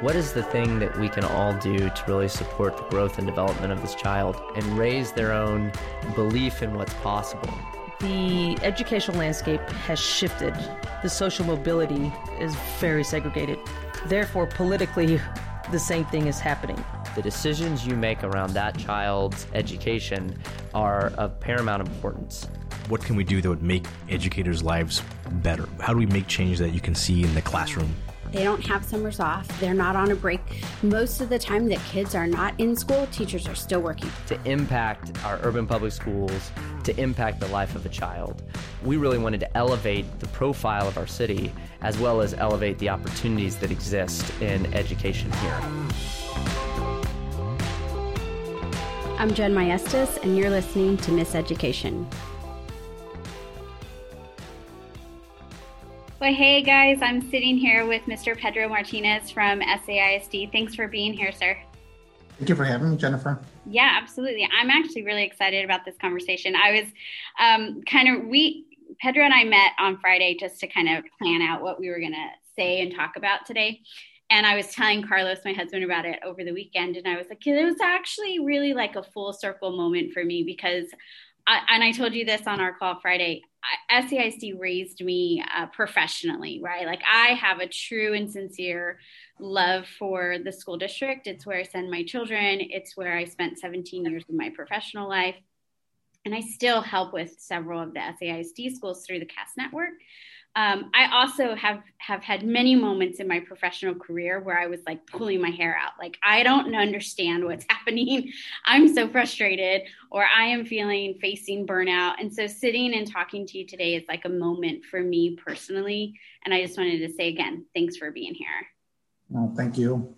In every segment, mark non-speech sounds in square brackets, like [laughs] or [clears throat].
what is the thing that we can all do to really support the growth and development of this child and raise their own belief in what's possible? The educational landscape has shifted. The social mobility is very segregated. Therefore, politically, the same thing is happening. The decisions you make around that child's education are of paramount importance. What can we do that would make educators' lives better? How do we make change that you can see in the classroom? They don't have summers off. They're not on a break. Most of the time that kids are not in school, teachers are still working. To impact our urban public schools, to impact the life of a child. We really wanted to elevate the profile of our city as well as elevate the opportunities that exist in education here. I'm Jen Maestas, and you're listening to Miss Education. Well, hey guys, I'm sitting here with Mr. Pedro Martinez from SAISD. Thanks for being here, sir. Thank you for having me, Jennifer. Yeah, absolutely. I'm actually really excited about this conversation. I was um, kind of, we, Pedro and I met on Friday just to kind of plan out what we were going to say and talk about today. And I was telling Carlos, my husband, about it over the weekend. And I was like, it was actually really like a full circle moment for me because, I, and I told you this on our call Friday, SAISD raised me uh, professionally, right? Like I have a true and sincere love for the school district. It's where I send my children. It's where I spent 17 years of my professional life. And I still help with several of the SAISD schools through the CAST network. Um, I also have have had many moments in my professional career where I was like pulling my hair out, like I don't understand what's [laughs] happening. I'm so frustrated, or I am feeling facing burnout. And so, sitting and talking to you today is like a moment for me personally. And I just wanted to say again, thanks for being here. Well, thank you.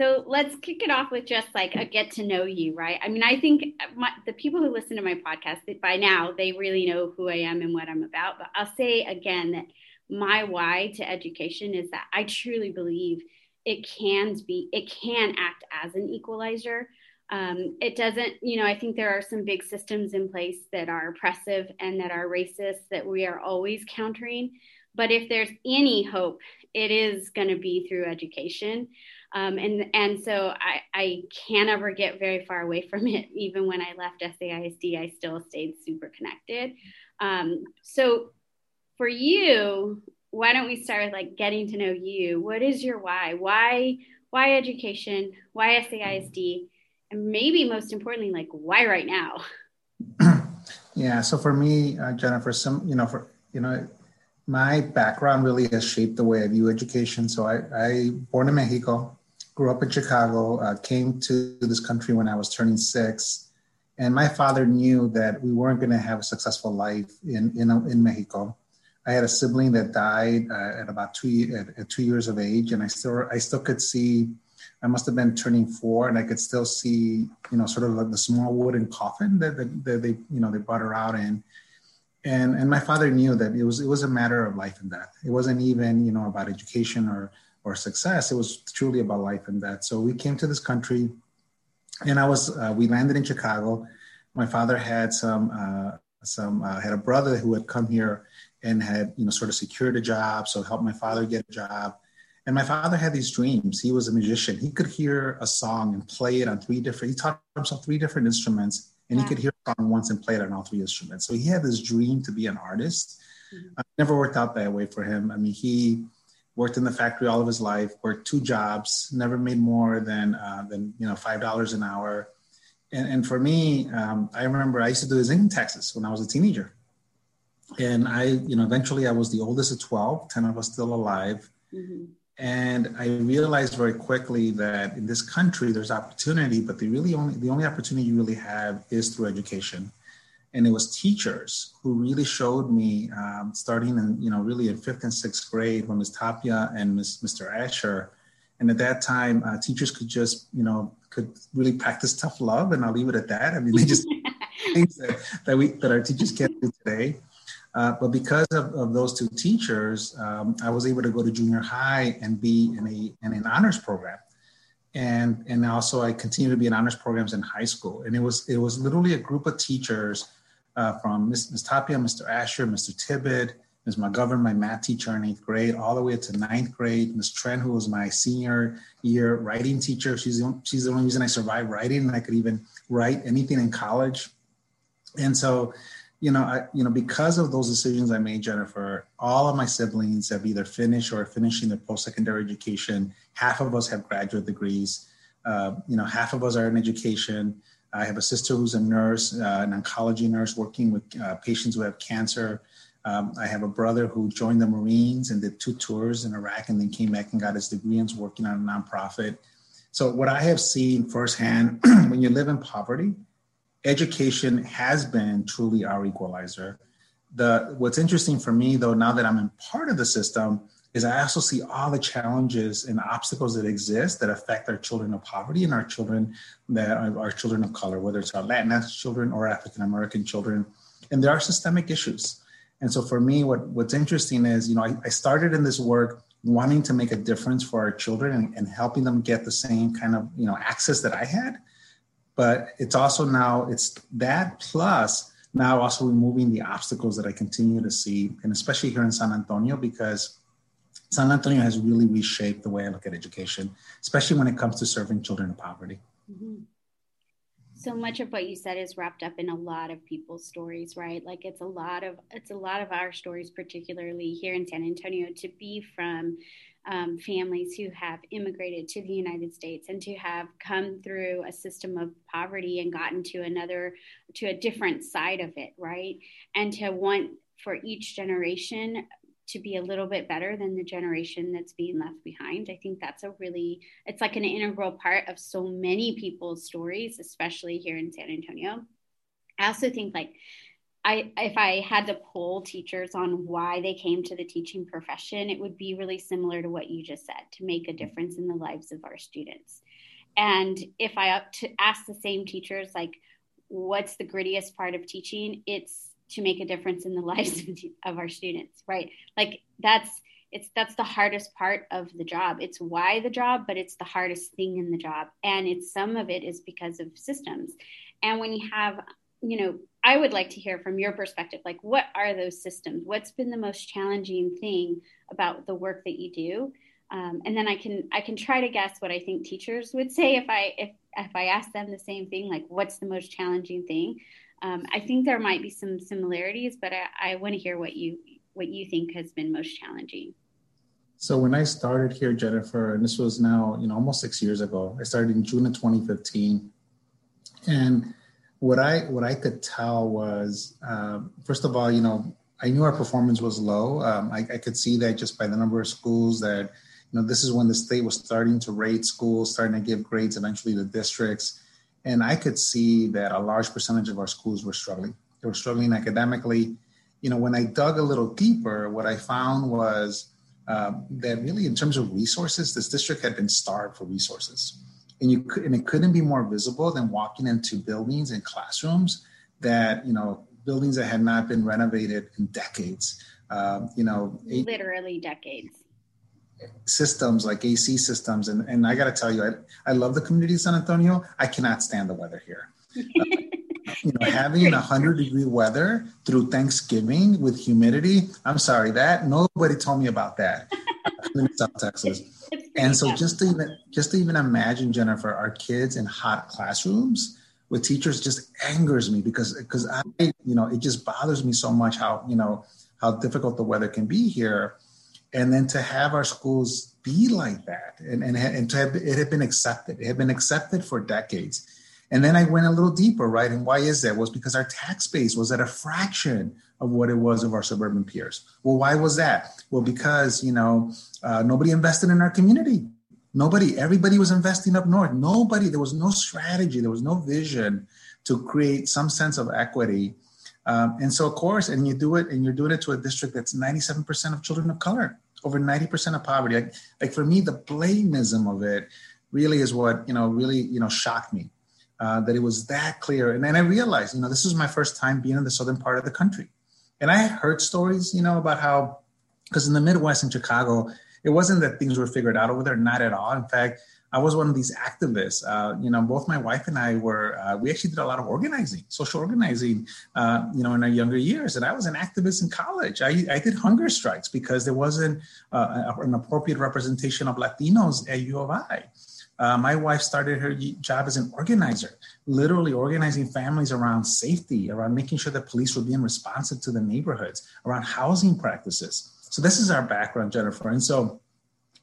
So let's kick it off with just like a get to know you, right? I mean, I think my, the people who listen to my podcast by now they really know who I am and what I'm about. But I'll say again that my why to education is that I truly believe it can be, it can act as an equalizer. Um, it doesn't, you know, I think there are some big systems in place that are oppressive and that are racist that we are always countering. But if there's any hope, it is going to be through education. Um, and and so I, I can't ever get very far away [laughs] from it. Even when I left SAISD, I still stayed super connected. Um, so for you, why don't we start with like getting to know you? What is your why? Why why education? Why SAISD? And maybe most importantly, like why right now? [laughs] yeah. So for me, uh, Jennifer, some you know for you know my background really has shaped the way I view education. So I, I born in Mexico, grew up in Chicago, uh, came to this country when I was turning six. And my father knew that we weren't going to have a successful life in, in, in Mexico. I had a sibling that died uh, at about two, at, at, two years of age, and I still, I still could see, I must have been turning four, and I could still see, you know, sort of like the small wooden coffin that, that, that they, you know, they brought her out in. And, and my father knew that it was, it was a matter of life and death. It wasn't even, you know, about education or, or success. It was truly about life and death. So we came to this country, and I was uh, we landed in Chicago. My father had some uh, some uh, had a brother who had come here and had you know sort of secured a job, so helped my father get a job. And my father had these dreams. He was a musician. He could hear a song and play it on three different. He taught himself three different instruments, and yeah. he could hear a song once and play it on all three instruments. So he had this dream to be an artist. Mm-hmm. Uh, never worked out that way for him. I mean, he worked in the factory all of his life, worked two jobs, never made more than uh, than you know five dollars an hour. And, and for me, um, I remember I used to do his income taxes when I was a teenager. And I, you know, eventually I was the oldest of 12, 10 of us still alive. Mm-hmm. And I realized very quickly that in this country there's opportunity, but the really only the only opportunity you really have is through education and it was teachers who really showed me um, starting in you know really in fifth and sixth grade when Ms. Tapia and Ms. Mr. Asher and at that time uh, teachers could just you know could really practice tough love and I'll leave it at that I mean they just [laughs] things that, that we that our teachers can't do today uh, but because of, of, those two teachers um, I was able to go to junior high and be in a in an honors program and and also I continued to be in honors programs in high school and it was it was literally a group of teachers uh, from Ms. Ms. Tapia, Mr. Asher, Mr. Tibbet, Ms. McGovern, my math teacher in eighth grade, all the way to ninth grade. Ms. Trent, who was my senior year writing teacher. She's the, only, she's the only reason I survived writing and I could even write anything in college. And so, you know, I, you know, because of those decisions I made, Jennifer, all of my siblings have either finished or are finishing their post-secondary education. Half of us have graduate degrees. Uh, you know, half of us are in education. I have a sister who's a nurse, uh, an oncology nurse, working with uh, patients who have cancer. Um, I have a brother who joined the Marines and did two tours in Iraq and then came back and got his degree and is working on a nonprofit. So, what I have seen firsthand [clears throat] when you live in poverty, education has been truly our equalizer. The, what's interesting for me, though, now that I'm in part of the system, is I also see all the challenges and obstacles that exist that affect our children of poverty and our children that are our children of color, whether it's our Latinx children or African American children. And there are systemic issues. And so for me, what, what's interesting is, you know, I, I started in this work wanting to make a difference for our children and, and helping them get the same kind of, you know, access that I had. But it's also now, it's that plus now also removing the obstacles that I continue to see, and especially here in San Antonio, because San Antonio has really reshaped the way I look at education, especially when it comes to serving children in poverty. Mm-hmm. So much of what you said is wrapped up in a lot of people's stories right? Like it's a lot of it's a lot of our stories particularly here in san antonio to be from um, families who have immigrated to the united states and to have come through a system of poverty and gotten to another to a different side of it right? And to want for each generation to be a little bit better than the generation that's being left behind. I think that's a really, it's like an integral part of so many people's stories, especially here in San Antonio. I also think like, I, if I had to poll teachers on why they came to the teaching profession, it would be really similar to what you just said to make a difference in the lives of our students. And if I to ask the same teachers, like, what's the grittiest part of teaching? It's to make a difference in the [laughs] lives of our students right? Like that's it's that's the hardest part of the job. It's why the job but it's the hardest thing in the job. And it's some of it is because of systems. And when you have you know i would like to hear from your perspective like what are those systems? What's been the most challenging thing about the work that you do? Um, and then i can i can try to guess what i think teachers would say if i if if i ask them the same thing like what's the most challenging thing um, I think there might be some similarities, but I, I want to hear what you what you think has been most challenging. So when I started here, Jennifer, and this was now you know almost six years ago. I started in June of 2015, and what I what I could tell was um, first of all, you know, I knew our performance was low. Um, I, I could see that just by the number of schools that you know this is when the state was starting to rate schools, starting to give grades eventually to districts and I could see that a large percentage of our schools were struggling. They were struggling academically. You know, when I dug a little deeper, what I found was uh, that really, in terms of resources, this district had been starved for resources. And you could, and it couldn't be more visible than walking into buildings and classrooms that you know buildings that had not been renovated in decades. Um, you know, eight, literally decades systems like AC systems. And, and I got to tell you, I, I love the community of San Antonio. I cannot stand the weather here. Uh, [laughs] you know, having a hundred degree weather through Thanksgiving with humidity. I'm sorry that nobody told me about that [laughs] in South Texas. And so just to even just to even imagine, Jennifer, our kids in hot classrooms with teachers just angers me because because I you know it just bothers me so much how you know how difficult the weather can be here and then to have our schools be like that and, and, and to have it had been accepted. It had been accepted for decades. And then i went a little deeper right? And why is that? Was because our tax base was at a fraction of what it was of our suburban peers. Well why was that? Well because you know uh, nobody invested in our community. Nobody everybody was investing up north. Nobody there was no strategy there was no vision to create some sense of equity um, and so, of course, and you do it, and you're doing it to a district that's 97% of children of color, over 90% of poverty. Like, like for me, the blameism of it really is what you know really you know shocked me uh, that it was that clear. And then I realized, you know, this was my first time being in the southern part of the country, and I had heard stories, you know, about how because in the Midwest in Chicago, it wasn't that things were figured out over there, not at all. In fact, I was one of these activists. Uh, you know, both my wife and I were, uh, we actually did a lot of organizing, social organizing, uh, you know, in our younger years. And I was an activist in college. I, I did hunger strikes because there wasn't uh, an appropriate representation of Latinos at U of I. Uh, my wife started her job as an organizer, literally organizing families around safety, around making sure that police were being responsive to the neighborhoods, around housing practices. So this is our background, Jennifer. And so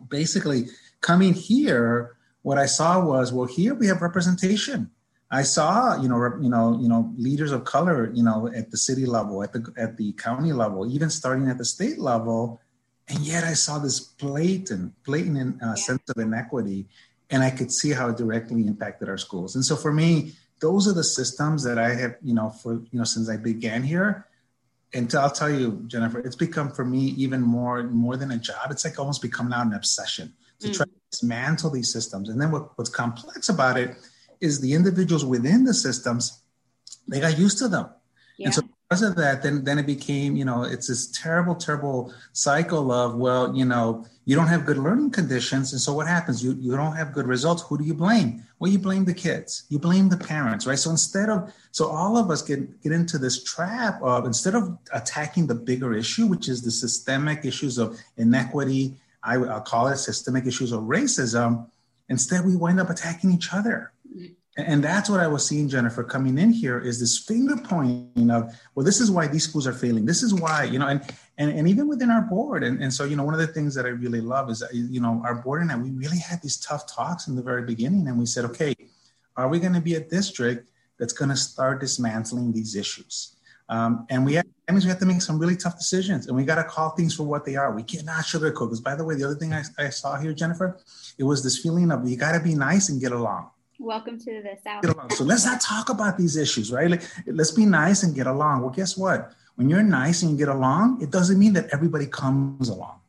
basically coming here, what I saw was, well, here we have representation. I saw, you know, you know, you know, leaders of color, you know, at the city level, at the at the county level, even starting at the state level, and yet I saw this blatant, blatant uh, sense of inequity and I could see how it directly impacted our schools. And so for me, those are the systems that I have, you know, for you know, since I began here. And I'll tell you, Jennifer, it's become for me even more more than a job. It's like almost become now an obsession to mm. try to dismantle these systems. And then what, what's complex about it is the individuals within the systems, they got used to them. Yeah. And so because of that, then then it became, you know, it's this terrible, terrible cycle of, well, you know, you don't have good learning conditions, and so what happens? You you don't have good results. Who do you blame? Well, you blame the kids, you blame the parents, right? So instead of so all of us get get into this trap of instead of attacking the bigger issue, which is the systemic issues of inequity, I, I'll call it systemic issues of racism. Instead, we wind up attacking each other mm-hmm. and that's what I was seeing, Jennifer, coming in here is this finger pointing of, well, this is why these schools are failing. This is why, you know, and and, and even within our board. And, and so, you know, one of the things that I really love is, that, you know, our board and I, we really had these tough talks in the very beginning. And we said, okay, are we going to be a district that's going to start dismantling these issues? Um, and we have, that means we have to make some really tough decisions and we got to call things for what they are. We cannot sugarcoat. Because by the way, the other thing I, I saw here, Jennifer, it was this feeling of you got to be nice and get along Welcome to the South. So let's not talk about these issues, right? Like, let's be nice and get along. Well, guess what? When you're nice and you get along, it doesn't mean that everybody comes along.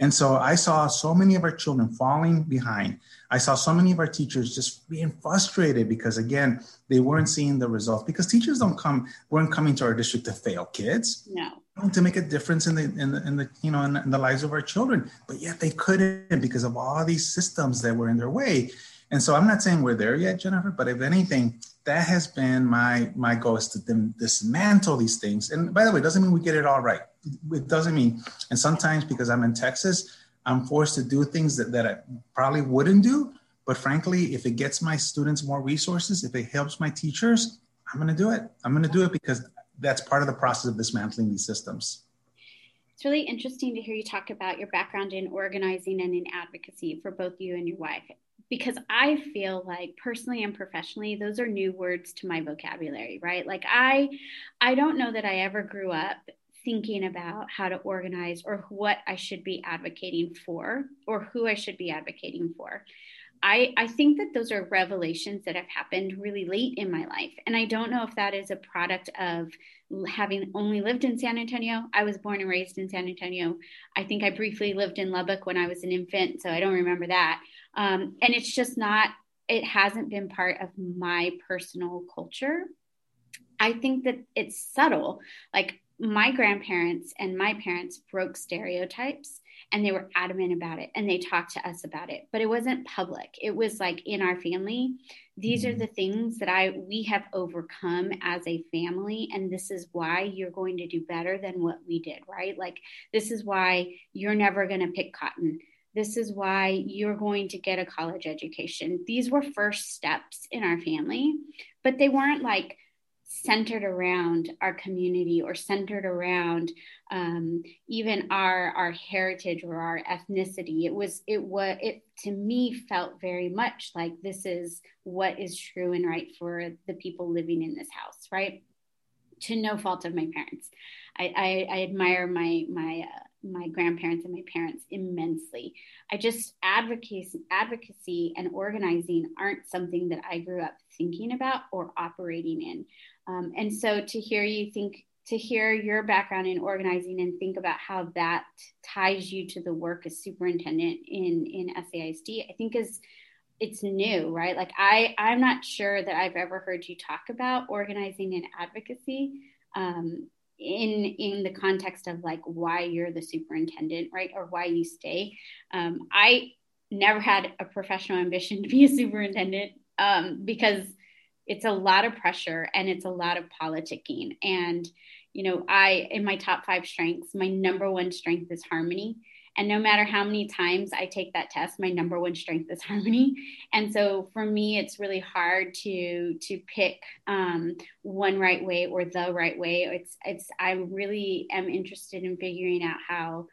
And so I saw so many of our children falling behind. I saw so many of our teachers just being frustrated because again, they weren't seeing the results because teachers don't come, weren't coming to our district to fail kids. No. To make a difference in the, in the, in the you know, in the, in the lives of our children. But yet they couldn't because of all these systems that were in their way. And so I'm not saying we're there yet, Jennifer, but if anything, that has been my my goal is to dismantle these things. And by the way, it doesn't mean we get it all right. It doesn't mean, and sometimes because I'm in Texas, I'm forced to do things that, that I probably wouldn't do. But frankly, if it gets my students more resources, if it helps my teachers, I'm going to do it. I'm going to do it because that's part of the process of dismantling these systems. It's really interesting to hear you talk about your background in organizing and in advocacy for both you and your wife because I feel like personally and professionally those are new words to my vocabulary, right? Like I I don't know that I ever grew up thinking about how to organize or what I should be advocating for or who I should be advocating for. I, I think that those are revelations that have happened really late in my life. And I don't know if that is a product of having only lived in San Antonio. I was born and raised in San Antonio. I think I briefly lived in Lubbock when I was an infant, so I don't remember that. Um, and it's just not, it hasn't been part of my personal culture. I think that it's subtle. Like my grandparents and my parents broke stereotypes and they were adamant about it and they talked to us about it but it wasn't public it was like in our family these are mm-hmm. the things that i we have overcome as a family and this is why you're going to do better than what we did right like this is why you're never going to pick cotton this is why you're going to get a college education. These were first steps in our family, but they weren't like centered around our community or centered around um, even our our heritage or our ethnicity. It was it was it to me felt very much like this is what is true and right for the people living in this house, right? To no fault of my parents. I, I, I admire my my uh, my grandparents and my parents immensely. I just advocacy, advocacy and organizing aren't something that I grew up thinking about or operating in. Um, and so to hear you think, to hear your background in organizing and think about how that ties you to the work as superintendent in in SAISD, I think is it's new, right? Like I I'm not sure that I've ever heard you talk about organizing and advocacy. Um, in in the context of like why you're the superintendent right or why you stay um, i never had a professional ambition to be a superintendent um, because it's a lot of pressure and it's a lot of politicking. And, you know, I, in my top five strengths, my number one strength is harmony. And no matter how many times I take that test, my number one strength is [laughs] harmony. And so for me, it's really hard to to pick um, one right way or the right way. It's it's I really am interested in figuring out how.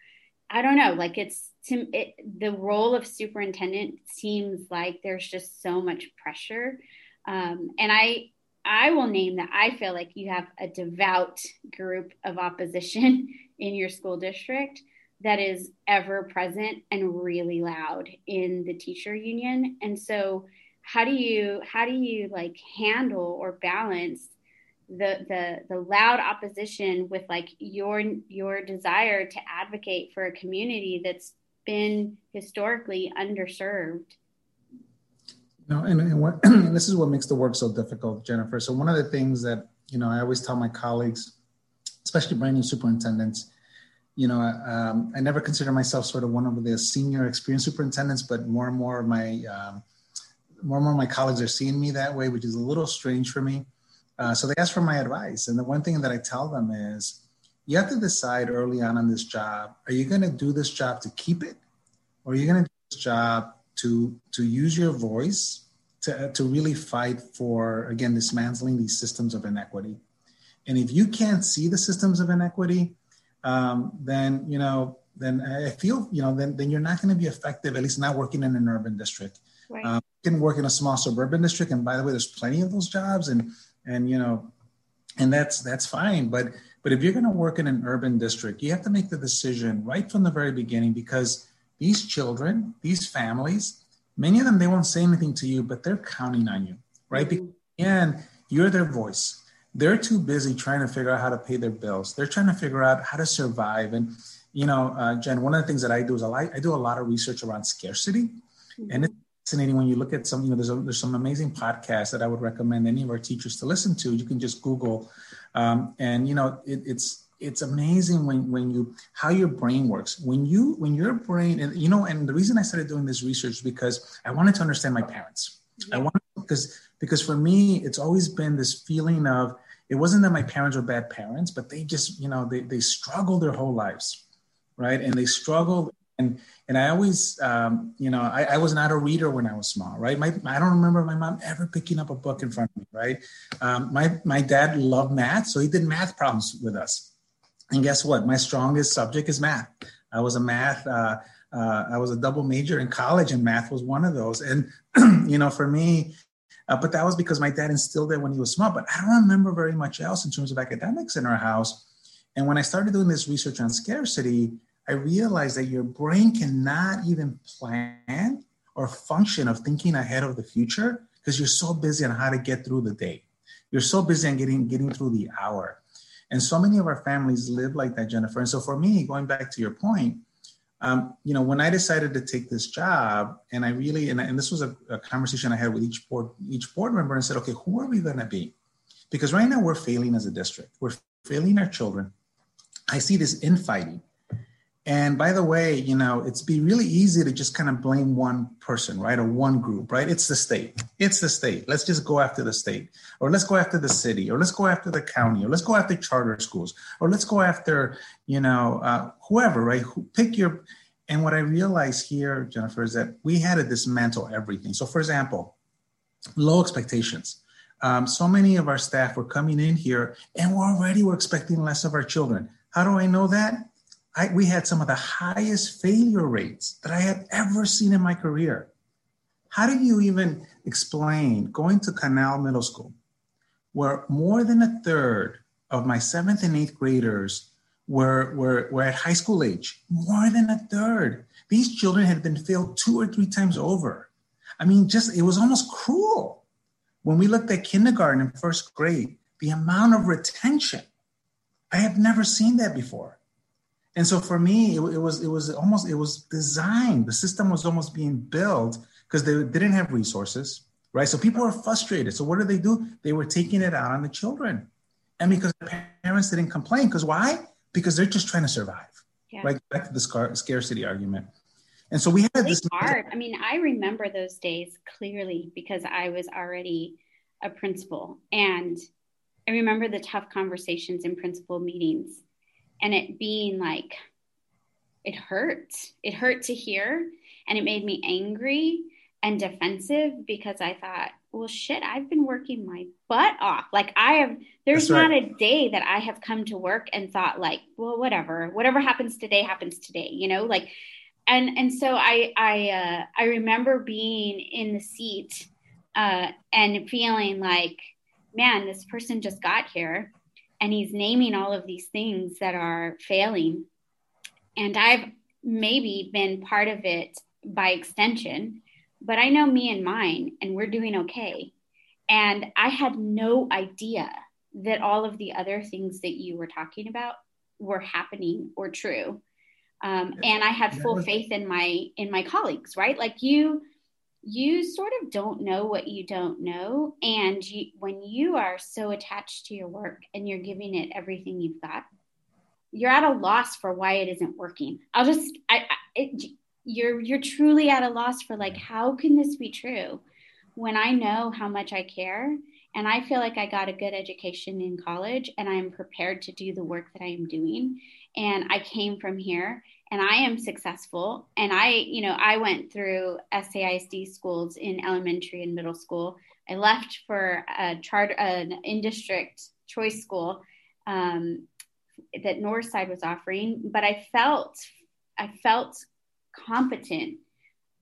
I don't know, like it's to, it, the role of superintendent seems like there's just so much pressure, um, and I I will name that I feel like you have a devout group of opposition [laughs] in your school district that is ever present and really loud in the teacher union. And so how do you how do you like handle or balance the the the loud opposition with like your your desire to advocate for a community that's been historically underserved. No and, and what [clears throat] this is what makes the work so difficult jennifer. So one of the things that you know i always tell my colleagues especially brand new superintendents you know, um, I never consider myself sort of one of the senior experienced superintendents, but more and more of my um, more and more of my colleagues are seeing me that way, which is a little strange for me. Uh, so they ask for my advice, and the one thing that I tell them is, you have to decide early on in this job: are you going to do this job to keep it, or are you going to do this job to to use your voice to to really fight for again dismantling these systems of inequity? And if you can't see the systems of inequity, um, then you know then I feel you know then then you're not going to be effective. At least not working in an urban district. Right. Um, you can work in a small suburban district, and by the way, there's plenty of those jobs, and and you know, and that's that's fine. But but if you're going to work in an urban district, you have to make the decision right from the very beginning because these children, these families, many of them they won't say anything to you, but they're counting on you, right? And you're their voice they're too busy trying to figure out how to pay their bills. They're trying to figure out how to survive. And, you know, uh, Jen, one of the things that I do is I, I do a lot of research around scarcity. And it's fascinating when you look at some, you know, there's, a, there's some amazing podcasts that I would recommend any of our teachers to listen to. You can just Google. Um, and, you know, it, it's, it's amazing when, when you how your brain works when you when your brain and you know and the reason i started doing this research because i wanted to understand my parents yeah. i wanted because because for me it's always been this feeling of it wasn't that my parents were bad parents but they just you know they, they struggled their whole lives right and they struggled and and i always um, you know I, I, was not a reader when i was small right my, i don't remember my mom ever picking up a book in front of me right um, my my dad loved math so he did math problems with us and guess what my strongest subject is math i was a math uh, uh, I was a double major in college, and math was one of those. And [clears throat] you know, for me, uh, but that was because my dad instilled it when he was small. But I don't remember very much else in terms of academics in our house. And when I started doing this research on scarcity, I realized that your brain cannot even plan or function of thinking ahead of the future because you're so busy on how to get through the day. You're so busy on getting getting through the hour. And so many of our families live like that, Jennifer. And so for me, going back to your point, um, you know, when I decided to take this job, and I really, and, and this was a, a, conversation I had with each board, each board member, and said, okay, who are we going to be? Because right now we're failing as a district. We're failing our children. I see this infighting. And by the way, you know, it's be really easy to just kind of blame one person, right? Or one group, right? It's the state. It's the state. Let's just go after the state. Or let's go after the city. Or let's go after the county. Or let's go after charter schools. Or let's go after, you know, uh, whoever, right? Pick your. And what I realize here, Jennifer, is that we had to dismantle everything. So, for example, low expectations. Um, so many of our staff were coming in here and we're already were expecting less of our children. How do I know that? I, we had some of the highest failure rates that I had ever seen in my career. How do you even explain going to Connell Middle School, where more than a third of my seventh and eighth graders were, were, were at high school age? More than a third. These children had been failed two or three times over. I mean, just it was almost cruel. When we looked at kindergarten and first grade, the amount of retention, I have never seen that before. And so for me, it, it, was it was almost it was designed. The system was almost being built because they didn't have resources, right? So people were frustrated. So what did they do? They were taking it out on the children, and because the parents didn't complain, because why? Because they're just trying to survive, yeah. right? Back to the scar- scarcity argument. And so we had really this hard. I mean, I remember those days clearly because I was already a principal and I remember the tough conversations in principal meetings and it being like it hurt. It hurt to hear and it made me angry and defensive because I thought, well, shit, I've been working my butt off. Like, I have, there's right. not a day that I have come to work and thought, like, well, whatever, whatever happens today happens today, you know, like, and, and so I, I, uh, I remember being in the seat, uh, and feeling like, man, this person just got here and he's naming all of these things that are failing. And I've maybe been part of it by extension but I know me and mine, and we're doing okay. And I had no idea that all of the other things that you were talking about were happening or true. Um, and I had full faith in my in my colleagues, right? Like you, you sort of don't know what you don't know, and you, when you are so attached to your work and you're giving it everything you've got, you're at a loss for why it isn't working. I'll just, I, I it, you're you're truly at a loss for like how can this be true when I know how much I care and I feel like I got a good education in college and I'm prepared to do the work that I am doing and I came from here and I am successful. And I you know I went through SAISD schools in elementary and middle school. I left for a charter an in district choice school um, that Northside was offering but I felt I felt competent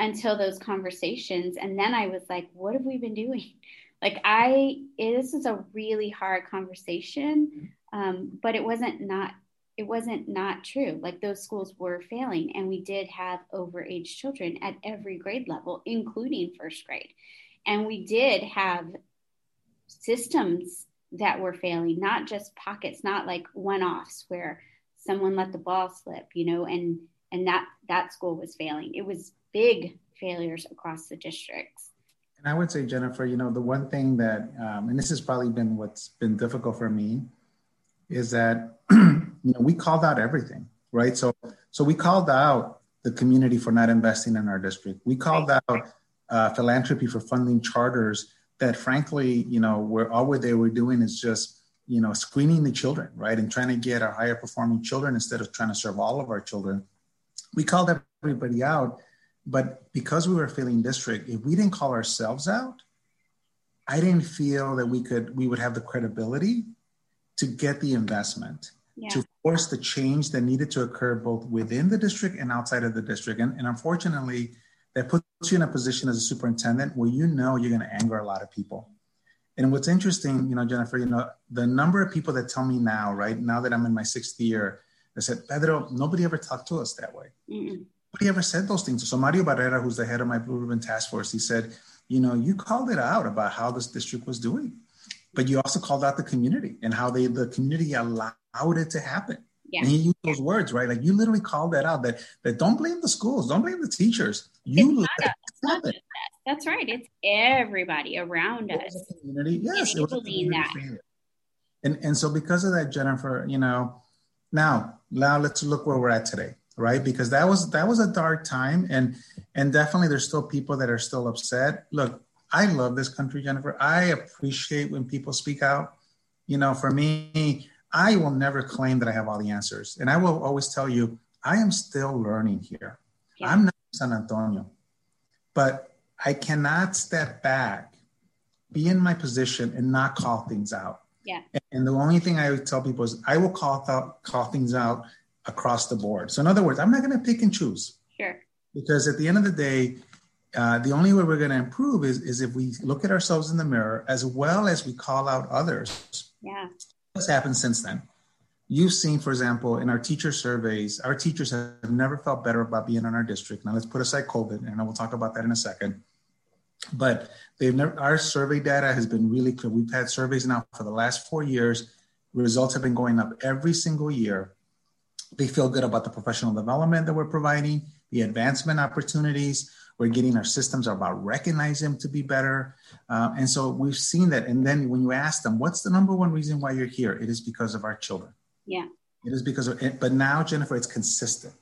until those conversations. And then i was like what have we been doing? [laughs] Like i this is a really hard conversation um, but it wasn't not it wasn't not true like those schools were failing and we did have overage children at every grade level including first grade and we did have systems that were failing not just pockets not like one-offs where someone let the ball slip you know and and that that school was failing. It was big failures across the districts. And I would say, Jennifer, you know, the one thing that, um, and this has probably been what's been difficult for me, is that [clears throat] you know we called out everything, right? So so we called out the community for not investing in our district. We called right. out uh, philanthropy for funding charters that, frankly, you know, where all they were doing is just you know screening the children, right, and trying to get our higher performing children instead of trying to serve all of our children we called everybody out, but because we were a failing district, if we didn't call ourselves out, I didn't feel that we could we would have the credibility to get the investment yeah. to force the change that needed to occur both within the district and outside of the district. And, and unfortunately, that puts you in a position as a superintendent where you know you're going to anger a lot of people. And what's interesting, you know, Jennifer, you know, the number of people that tell me now, right now that I'm in my sixth year, they said, Pedro, nobody ever talked to us that way. Mm-hmm. Nobody ever said those things. So Mario Barrera, who's the head of my Blue Ribbon Task Force, he said, you know, you called it out about how this district was doing, but you also called out the community and how they the community allowed it to happen. Yeah. And he used those words, right? Like you literally called that out. That that don't blame the schools, don't blame the teachers. You let [laughs] it That. That's right. It's everybody around us. Community, yes, it was that. And and so because of that, Jennifer, you know, now, now let's look where we're at today, right? Because that was that was a dark time, and and definitely there's still people that are still upset. Look, I love this country, Jennifer. I appreciate when people speak out. You know, for me, I will never claim that I have all the answers, and I will always tell you I am still learning here. Yeah. I'm not San Antonio, but I cannot step back, be in my position, and not call things out. Yeah. And the only thing I would tell people is I will call th- call things out across the board. So in other words, I'm not going to pick and choose. Sure. Because at the end of the day, uh, the only way we're going to improve is, is if we look at ourselves in the mirror as well as we call out others. Yeah. What's happened since then? You've seen, for example, in our teacher surveys, our teachers have never felt better about being in our district. Now let's put aside COVID, and I will talk about that in a second. But they've never, our survey data has been really clear. We've had surveys now for the last four years. Results have been going up every single year. They feel good about the professional development that we're providing, the advancement opportunities. We're getting our systems about recognizing them to be better. Uh, and so we've seen that. And then when you ask them, what's the number one reason why you're here? It is because of our children. Yeah. It is because of it. But now, Jennifer, it's consistent.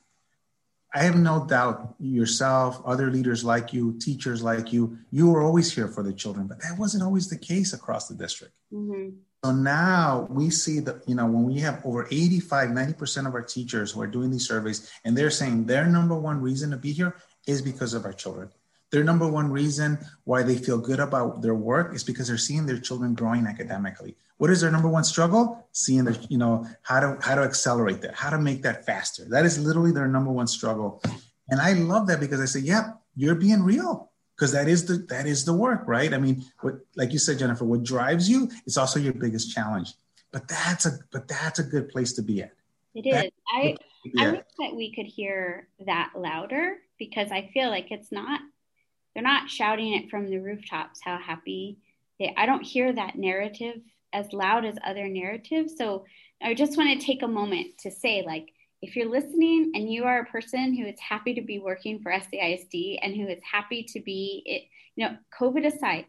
I have no doubt yourself, other leaders like you, teachers like you, you were always here for the children, but that wasn't always the case across the district. Mm-hmm. So now we see that, you know, when we have over 85, 90% of our teachers who are doing these surveys and they're saying their number one reason to be here is because of our children. Their number one reason why they feel good about their work is because they're seeing their children growing academically. What is their number one struggle? Seeing the, you know, how to how to accelerate that, how to make that faster. That is literally their number one struggle. And I love that because I say, yeah, you're being real. Because that is the that is the work, right? I mean, what like you said, Jennifer, what drives you is also your biggest challenge. But that's a but that's a good place to be at. It is. I I wish that we could hear that louder because I feel like it's not they're not shouting it from the rooftops how happy they I don't hear that narrative as loud as other narratives. So I just want to take a moment to say like if you're listening and you are a person who is happy to be working for SAISD and who is happy to be it, you know, COVID aside,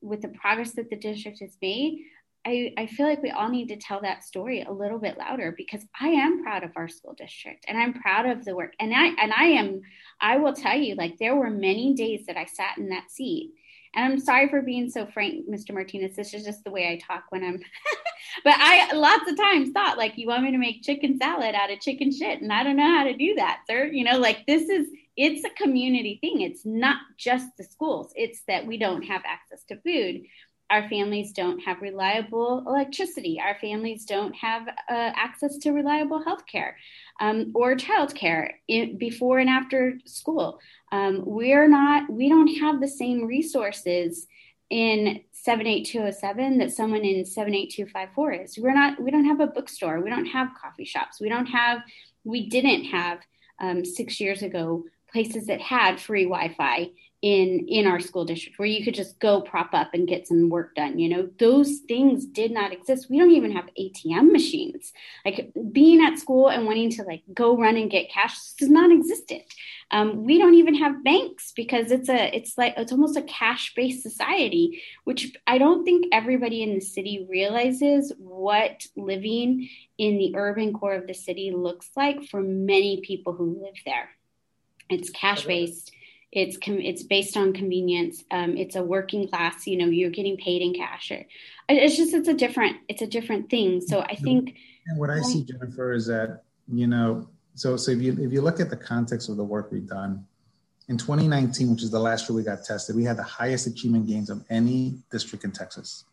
with the progress that the district has made, I, I feel like we all need to tell that story a little bit louder because I am proud of our school district and I'm proud of the work. And I and I am I will tell you, like there were many days that I sat in that seat. And I'm sorry for being so frank, Mr. Martinez. This is just the way I talk when I'm [laughs] but I lots of times thought like you want me to make chicken salad out of chicken shit. And I don't know how to do that, sir. You know, like this is it's a community thing. It's not just the schools. It's that we don't have access to food our families don't have reliable electricity. Our families don't have uh, access to reliable health care um, or childcare before and after school. Um, we're not, we don't have the same resources in 78207 that someone in 78254 is. We're not, we don't have a bookstore. We don't have coffee shops. We don't have, we didn't have um, six years ago places that had free Wi Fi in in our school district where you could just go prop up and get some work done you know? Those things did not exist. We don't even have atm machines. Like being at school and wanting to like go run and get cash is non-existent um, we don't even have banks because it's a it's like it's almost a cash based society which i don't think everybody in the city realizes what living in the urban core of the city looks like for many people who live there. It's cash based it's com- it's based on convenience um, it's a working class you know you're getting paid in cash. Or, it's just it's a different it's a different thing. So i think and what i see jennifer is that you know so so if you if you look at the context of the work we've done in 2019 which is the last year we got tested we had the highest achievement gains of any district in texas.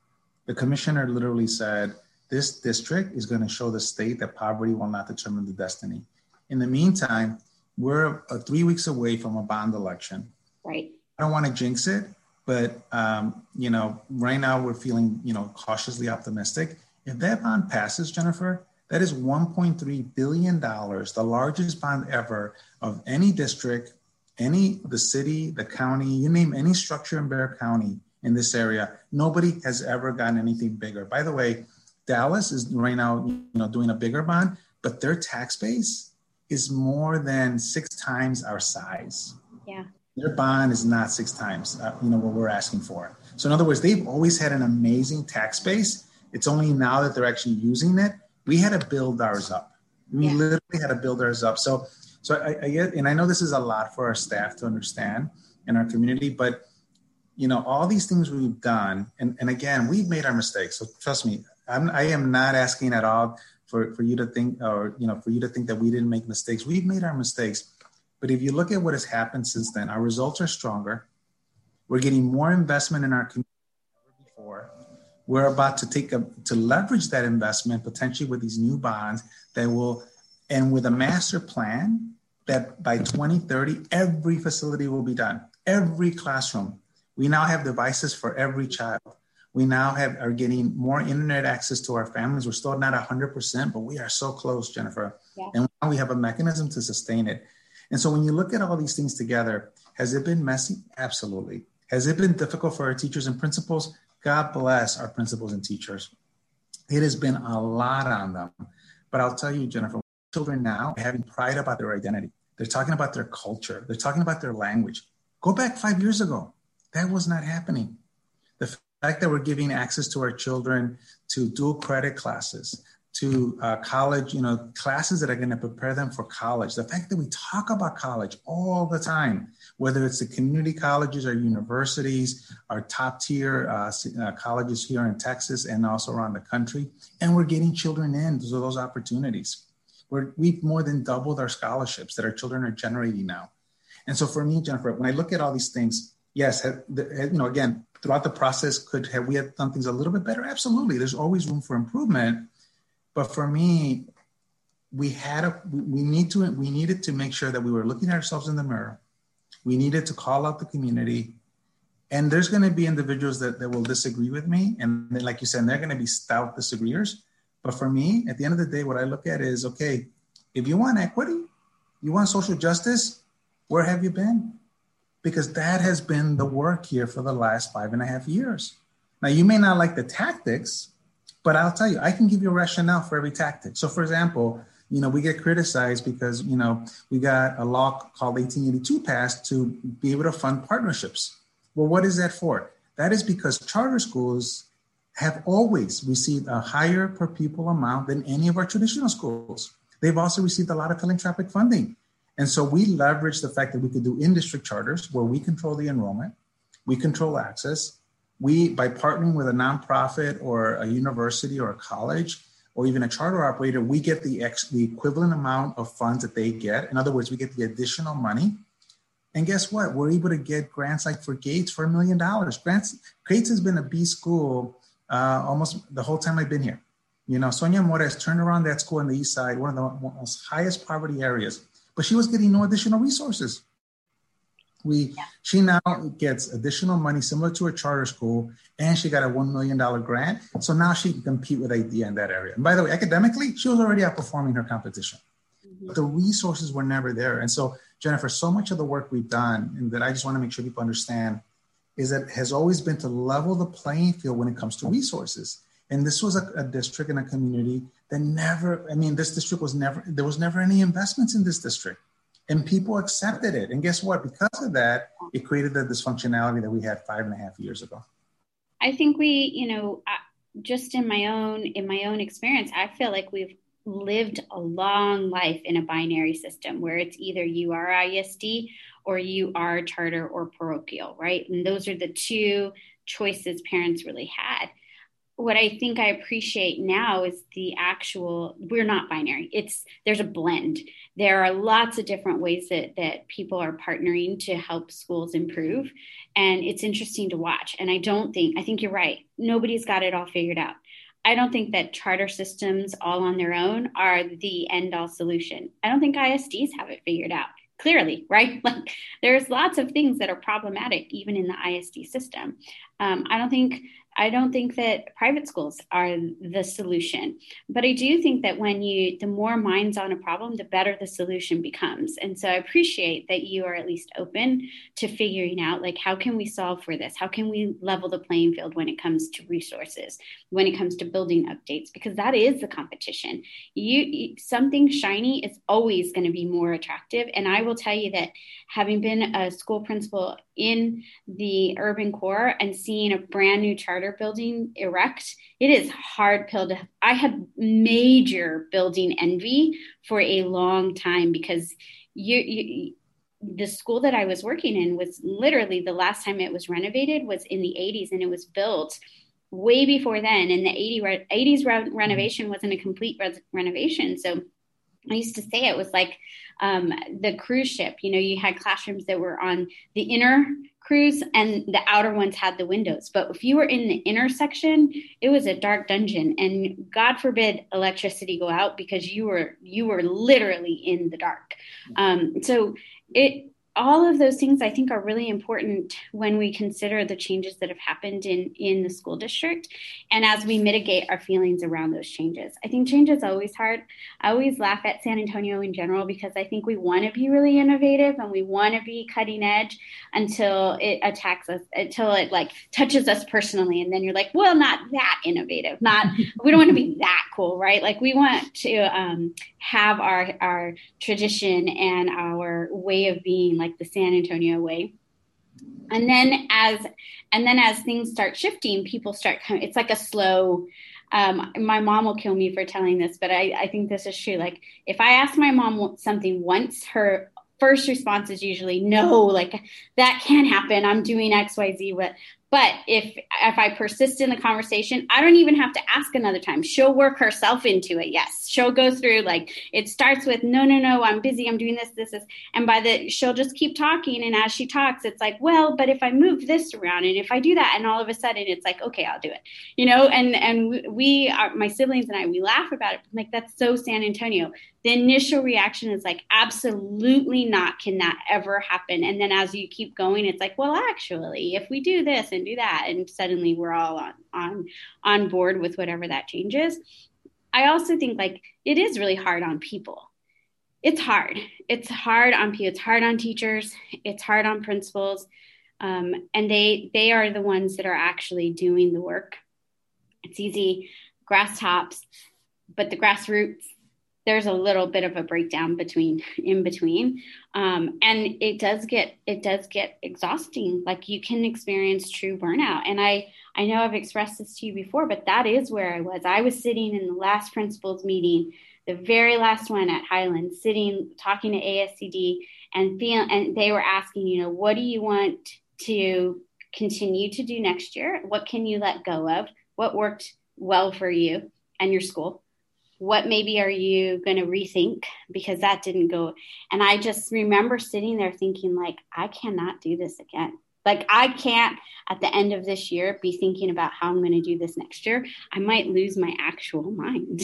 The commissioner literally said this district is going to show the state that poverty will not determine the destiny. In the meantime we're uh, three weeks away from a bond election. Right. I don't want to jinx it, but um, you know, right now we're feeling you know cautiously optimistic. If that bond passes, Jennifer, that is 1.3 billion dollars, the largest bond ever of any district, any the city, the county, you name any structure in Bexar County in this area. Nobody has ever gotten anything bigger. By the way, Dallas is right now you know doing a bigger bond, but their tax base is more than six times our size. Yeah. Their bond is not six times, uh, you know, what we're asking for. So in other words, they've always had an amazing tax base. It's only now that they're actually using it. We had to build ours up. We yeah. literally had to build ours up. So, so I, I get, and I know this is a lot for our staff to understand in our community, but you know, all these things we've done, and, and again, we've made our mistakes. So trust me, I'm, I am not asking at all for, for you to think or you know for you to think that we didn't make mistakes. We've made our mistakes. But if you look at what has happened since then our results are stronger. We're getting more investment in our community than ever before. We're about to take a to leverage that investment potentially with these new bonds that will and with a master plan that by 2030 every facility will be done. Every classroom. We now have devices for every child we now have are getting more internet access to our families. We're still not 100%, but we are so close, Jennifer. Yeah. And now we have a mechanism to sustain it. And so when you look at all these things together, has it been messy? Absolutely. Has it been difficult for our teachers and principals? God bless our principals and teachers. It has been a lot on them. But I'll tell you, Jennifer, children now are having pride about their identity. They're talking about their culture. They're talking about their language. Go back five years ago. That was not happening. Fact that we're giving access to our children to dual credit classes, to uh, college, you know, classes that are going to prepare them for college. The fact that we talk about college all the time, whether it's the community colleges or universities, our top tier uh, uh, colleges here in Texas and also around the country, and we're getting children in those opportunities. We're, we've more than doubled our scholarships that our children are generating now. And so for me, Jennifer, when I look at all these things, yes, you know, again, throughout the process, could have we had done things a little bit better? Absolutely. There's always room for improvement. But for me, we had a we need to we needed to make sure that we were looking at ourselves in the mirror. We needed to call out the community. And there's going to be individuals that, that will disagree with me. And like you said, they're going to be stout disagreeers. But for me, at the end of the day, what I look at is okay, if you want equity, you want social justice, where have you been? Because that has been the work here for the last five and a half years. Now, you may not like the tactics, but I'll tell you, I can give you a rationale for every tactic. So, for example, you know, we get criticized because, you know, we got a law called 1882 passed to be able to fund partnerships. Well, what is that for? That is because charter schools have always received a higher per pupil amount than any of our traditional schools. They've also received a lot of philanthropic funding. And so we leverage the fact that we could do in district charters where we control the enrollment, we control access. We, by partnering with a nonprofit or a university or a college or even a charter operator, we get the, ex, the equivalent amount of funds that they get. In other words, we get the additional money. And guess what? We're able to get grants like for Gates for a million dollars. Grants, Gates has been a B school uh, almost the whole time I've been here. You know, Sonia Mores turned around that school on the east side, one of the most highest poverty areas but she was getting no additional resources. We yeah. she now gets additional money similar to a charter school, and she got a one million dollar grant. So now she can compete with IDEA in that area. And by the way, academically, she was already outperforming her competition. Mm-hmm. But the resources were never there. And so, Jennifer, so much of the work we've done, and that I just want to make sure people understand, is that has always been to level the playing field when it comes to resources. And this was a, a district and a community that never, I mean, this district was never, there was never any investments in this district. And people accepted it. And guess what? Because of that, it created the dysfunctionality that we had five and a half years ago. I think we, you know, just in my own in my own experience, I feel like we've lived a long life in a binary system where it's either you are ISD or you are charter or parochial, right? And those are the two choices parents really had what I think I appreciate now is the actual we're not binary. It's there's a blend. There are lots of different ways that that people are partnering to help schools improve and it's interesting to watch. And I don't think I think you're right. Nobody's got it all figured out. I don't think that charter systems all on their own are the end all solution. I don't think ISDs have it figured out clearly, [laughs] right? Like there's lots of things that are problematic even in the ISD system. Um, I don't think I don't think that private schools are the solution. But I do think that when you, the more minds on a problem, the better the solution becomes. And so I appreciate that you are at least open to figuring out, like, how can we solve for this? How can we level the playing field when it comes to resources, when it comes to building updates? Because that is the competition. You, something shiny is always going to be more attractive. And I will tell you that having been a school principal in the urban core and seeing a brand new charter building erect, it is hard pill to. I had major building envy for a long time because you, you the school that I was working in was literally the last time it was renovated was in the 80s and it was built way before then. And the 80, 80s re- renovation wasn't a complete re- renovation. So I used to say it was like um, the cruise ship. You know, you had classrooms that were on the inner cruise and the outer ones had the windows. But if you were in the inner section, it was a dark dungeon. And God forbid electricity go out because you were you were literally in the dark. Um, so it all of those things I think are really important when we consider the changes that have happened in in the school district and as we mitigate our feelings around those changes. I think change is always hard. I always laugh at San Antonio in general because I think we want to be really innovative and we want to be cutting edge until it attacks us until it like touches us personally and then you're like, "Well, not that innovative. Not [laughs] we don't want to be that cool, right? Like we want to um, have our our tradition and our way of being the San Antonio way. And then as and then as things start shifting, people start coming. It's like a slow um, my mom will kill me for telling this, but I, I think this is true. Like, if I ask my mom something once, her first response is usually no, like that can't happen. I'm doing X, Y, Z. What but if if I persist in the conversation, I don't even have to ask another time. She'll work herself into it. Yes, she'll go through like it starts with no, no, no, I'm busy, I'm doing this, this, this, and by the she'll just keep talking. And as she talks, it's like, well, but if I move this around and if I do that, and all of a sudden it's like, okay, I'll do it, you know. And and we, are, my siblings and I, we laugh about it. Like that's so San Antonio the initial reaction is like absolutely not can that ever happen and then as you keep going it's like well actually if we do this and do that and suddenly we're all on on on board with whatever that change is. I also think like it is really hard on people. It's hard. It's hard on people it's hard on teachers. It's hard on principals. Um, and they they are the ones that are actually doing the work. It's easy. Grass tops but the grassroots there's a little bit of a breakdown between in between. Um, and it does get it does get exhausting. Like you can experience true burnout. And i i know i've expressed this to you before but that is where i was. I was sitting in the last principals meeting the very last one at highland sitting talking to ascd and feel and they were asking you know what do you want to continue to do next year? What can you let go of? What worked well for you and your school what maybe are you going to rethink? Because that didn't go and i just remember sitting there thinking like i cannot do this again. Like i can't at the end of this year be thinking about how i'm going to do this next year. I might lose my actual [laughs] mind.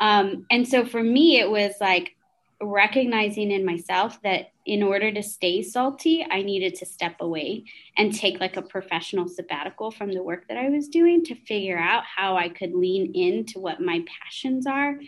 Um, and so for me it was like recognizing in myself that in order to stay salty, I needed to step away and take like a professional sabbatical from the work that I was doing to figure out how I could lean into what my passions are.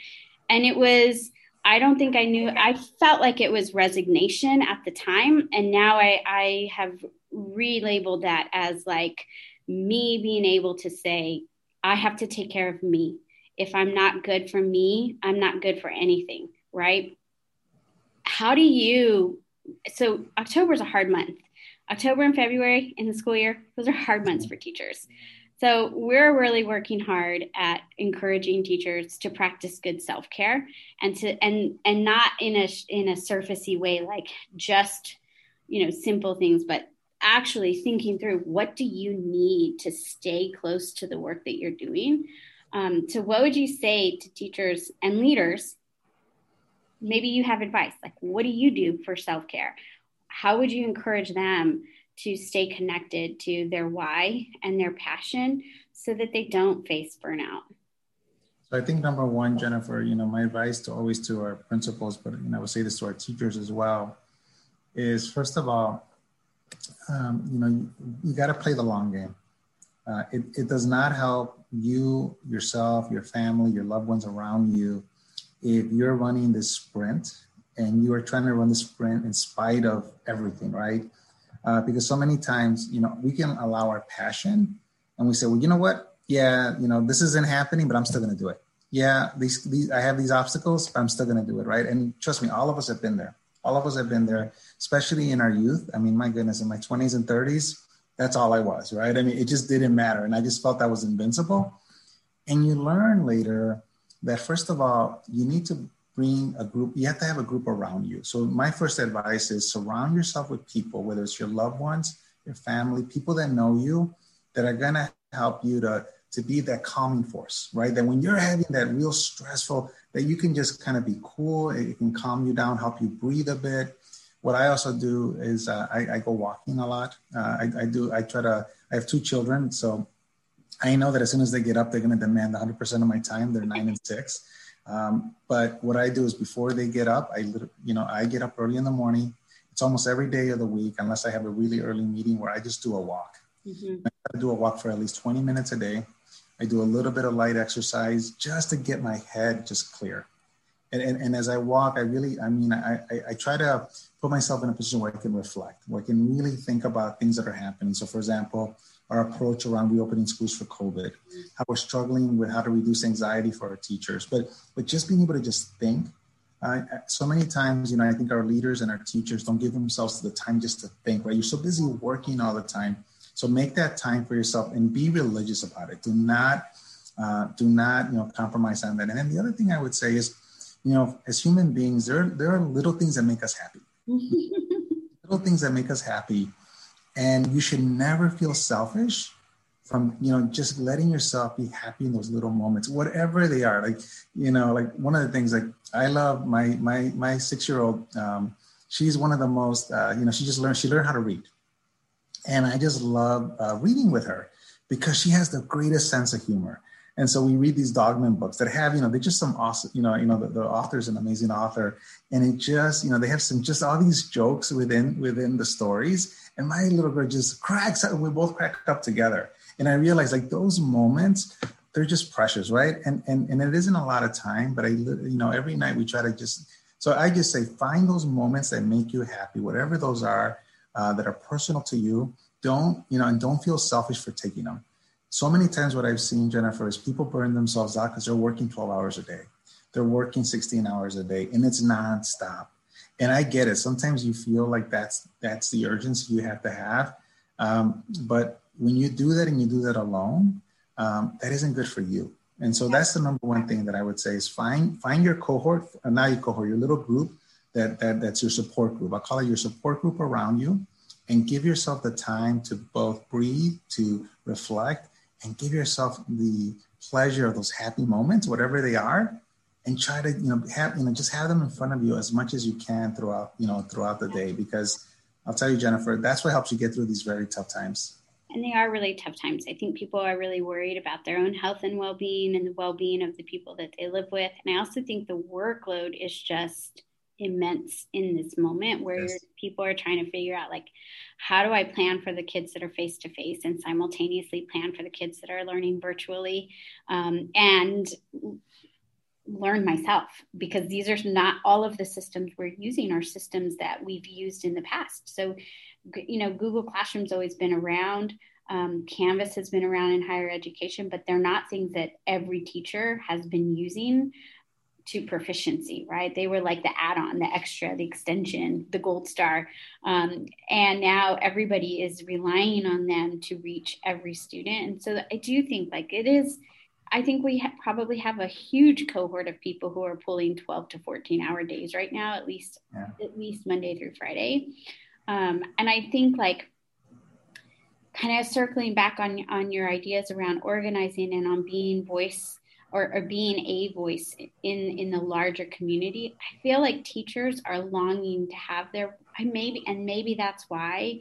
And it was, I don't think I knew, I felt like it was resignation at the time. And now I, I have relabeled that as like me being able to say, I have to take care of me. If I'm not good for me, I'm not good for anything, right? How do you so october is a hard month. October and february in the school year those are hard months for teachers. So we're really working hard at encouraging teachers to practice good self-care and to and and not in a in a surfacey way like just you know simple things but actually thinking through what do you need to stay close to the work that you're doing. Um, so what would you say to teachers and leaders maybe you have advice. Like what do you do for self-care? How would you encourage them to stay connected to their why and their passion so that they don't face burnout? So i think number one jennifer you know my advice to always to our principals but i would say this to our teachers as well is first of all um, you know you, you got to play the long game. Uh, it, it does not help you yourself your family your loved ones around you if you're running this sprint and you are trying to run the sprint in spite of everything, right? Uh, because so many times, you know, we can allow our passion and we say, well, you know what? Yeah, you know, this isn't happening, but I'm still going to do it. Yeah, these, these, I have these obstacles, but I'm still going to do it, right? And trust me, all of us have been there. All of us have been there, especially in our youth. I mean, my goodness, in my 20s and 30s, that's all I was, right? I mean, it just didn't matter. And I just felt I was invincible. And you learn later that first of all, you need to bring a group, you have to have a group around you. So, my first advice is surround yourself with people, whether it's your loved ones, your family, people that know you, that are going to help you to, to be that calming force, right? That when you're having that real stressful, that you can just kind of be cool, it can calm you down, help you breathe a bit. What I also do is uh, I, I, go walking a lot. Uh, I, I do, I try to, I have two children, so I know that as soon as they get up, they're going to demand 100% of my time. They're nine and [laughs] six. Um, but what I do is before they get up, I, you know, I get up early in the morning. It's almost every day of the week, unless I have a really early meeting where I just do a walk. Mm-hmm. I do a walk for at least 20 minutes a day. I do a little bit of light exercise just to get my head just clear. And, and, and as I walk, I really, I mean, I, I, I try to put myself in a position where I can reflect, where I can really think about things that are happening. So, for example, our approach around reopening schools for COVID, how we're struggling with how to reduce anxiety for our teachers, but but just being able to just think. Uh, so many times, you know, I think our leaders and our teachers don't give themselves the time just to think. Right, you're so busy working all the time. So make that time for yourself and be religious about it. Do not Uh, do not, you know, compromise on that. And then the other thing I would say is, you know, as human beings, there, there are little things that make us happy. [laughs] little things that make us happy. And you should never feel selfish from you know just letting yourself be happy in those little moments whatever they are. Like you know like one of the things like i love my my my six year old um, she's one of the most uh, you know she just learned she learned how to read. And i just love uh, reading with her because she has the greatest sense of humor and so we read these Dog Man books that have you know they're just some awesome you know you know the, the author's an amazing author and it just you know they have some just all these jokes within within the stories and my little girl just cracks up we both crack up together and I realized like those moments, they're just precious, right? And and and it isn't a lot of time, but I you know every night we try to just so I just say find those moments that make you happy, whatever those are, uh, that are personal to you. Don't you know, and don't feel selfish for taking them. So many times, what I've seen, Jennifer, is people burn themselves out because they're working 12 hours a day. They're working 16 hours a day, and it's nonstop. And I get it. Sometimes you feel like that's that's the urgency you have to have. Um, but when you do that and you do that alone, um, that isn't good for you. And so that's the number one thing that I would say is find find your cohort, uh, not your cohort, your little group that, that that's your support group. I call it your support group around you, and give yourself the time to both breathe, to reflect, and give yourself the pleasure of those happy moments, whatever they are, and try to you know have you know just have them in front of you as much as you can throughout you know throughout the day because I'll tell you, Jennifer, that's what helps you get through these very tough times and they are really tough times. I think people are really worried about their own health and well being and the well being of the people that they live with. And I also think the workload is just immense in this moment where yes. people are trying to figure out like how do i plan for the kids that are face to face and simultaneously plan for the kids that are learning virtually um, and learn myself because these are not all of the systems we're using are systems that we've used in the past so you know, Google Classroom's always been around. Um, Canvas has been around in higher education, but they're not things that every teacher has been using to proficiency, right? They were like the add on, the extra, the extension, the gold star. Um, and now everybody is relying on them to reach every student. And so I do think like it is, I think we ha- probably have a huge cohort of people who are pulling 12 to 14 hour days right now, at least, yeah. at least Monday through Friday. Um, and I think like kind of circling back on on your ideas around organizing and on being voice or, or, being a voice in in the larger community i feel like teachers are longing to have their maybe and maybe that's why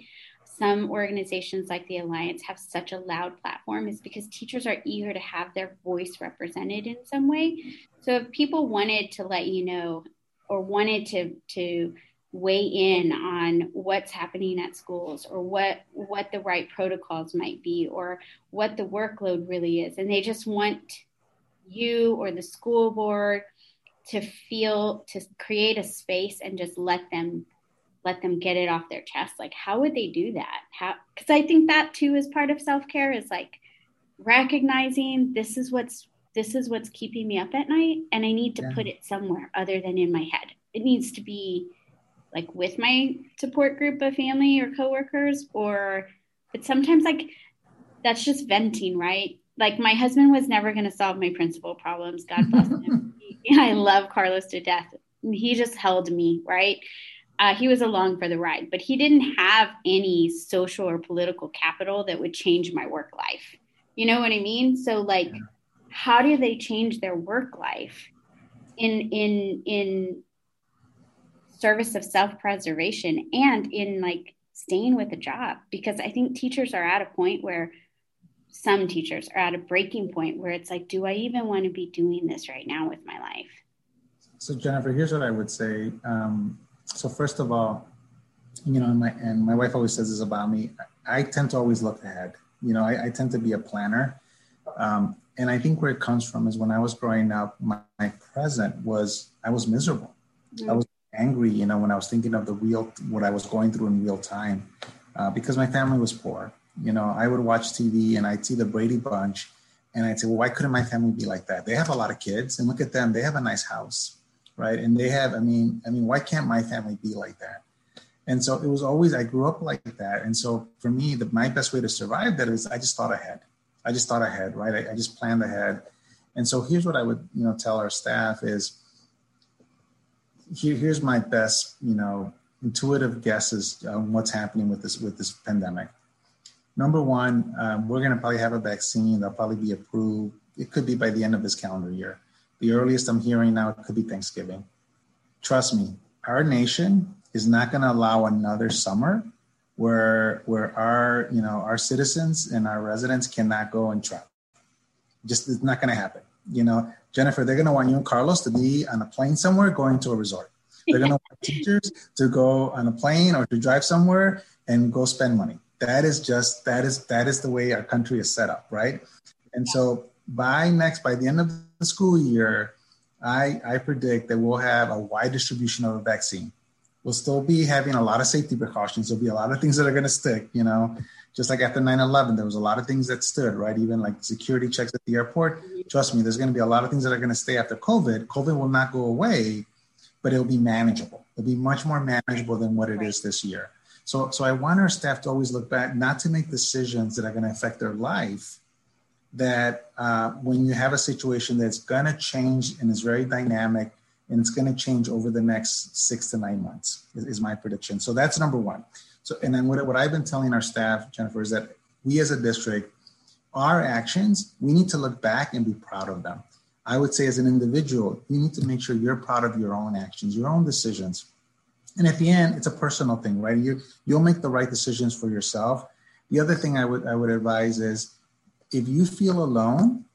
some organizations like the alliance have such a loud platform is because teachers are eager to have their voice represented in some way. So if people wanted to let you know or wanted to to weigh in on what's happening at schools or what what the right protocols might be or what the workload really is and they just want you or the school board to feel to create a space and just let them let them get it off their chest. Like how would they do that? How because i think that too is part of self-care is like recognizing this is what's this is what's keeping me up at night and i need to yeah. put it somewhere other than in my head. It needs to be like with my support group of family or coworkers or but sometimes like that's just venting right like my husband was never going to solve my principal problems god bless him. [laughs] I love carlos to death. He just held me right? Uh, he was along for the ride but he didn't have any social or political capital that would change my work life. You know what i mean? So like how do they change their work life in in in service of self-preservation and in like staying with a job? Because i think teachers are at a point where some teachers are at a breaking point where it's like do i even want to be doing this right now with my life so jennifer here's what i would say um, so first of all you know and my, and my wife always says this about me i tend to always look ahead you know i, I tend to be a planner um, and i think where it comes from is when i was growing up my, my present was i was miserable mm-hmm. i was angry, you know, when I was thinking of the real, what I was going through in real time, uh, because my family was poor. You know, I would watch TV and I'd see the Brady Bunch, and I'd say, well, why couldn't my family be like that? They have a lot of kids, and look at them; they have a nice house, right? And they have, I mean, I mean, why can't my family be like that? And so it was always, I grew up like that, and so for me, the, my best way to survive that is I just thought ahead. I just thought ahead, right? I, I just planned ahead. And so here's what I would, you know, tell our staff is here, here's my best, you know, intuitive guesses on what's happening with this with this pandemic. Number one, um, we're going to probably have a vaccine that'll probably be approved. It could be by the end of this calendar year. The earliest I'm hearing now could be Thanksgiving. Trust me, our nation is not going to allow another summer where where our you know our citizens and our residents cannot go and travel. Just it's not going to happen. You know, Jennifer, they're going to want you and Carlos to be on a plane somewhere going to a resort. They're going [laughs] to want teachers to go on a plane or to drive somewhere and go spend money. That is just that is that is the way our country is set up, right? And so by next by the end of the school year, I I predict that we'll have a wide distribution of a vaccine. We'll still be having a lot of safety precautions. There'll be a lot of things that are going to stick, you know. Just like after 9/11, there was a lot of things that stood, right? Even like security checks at the airport. Trust me, there's going to be a lot of things that are going to stay after COVID. COVID will not go away, but it'll be manageable. It'll be much more manageable than what it is this year. So, so I want our staff to always look back, not to make decisions that are going to affect their life. That uh, when you have a situation that's going to change and is very dynamic, and it's going to change over the next six to nine months, is, is my prediction. So that's number one. So, and then what, what I've been telling our staff, Jennifer, is that we as a district, our actions, we need to look back and be proud of them. I would say as an individual, you need to make sure you're proud of your own actions, your own decisions. And at the end, it's a personal thing, right? You you'll make the right decisions for yourself. The other thing I would I would advise is if you feel alone,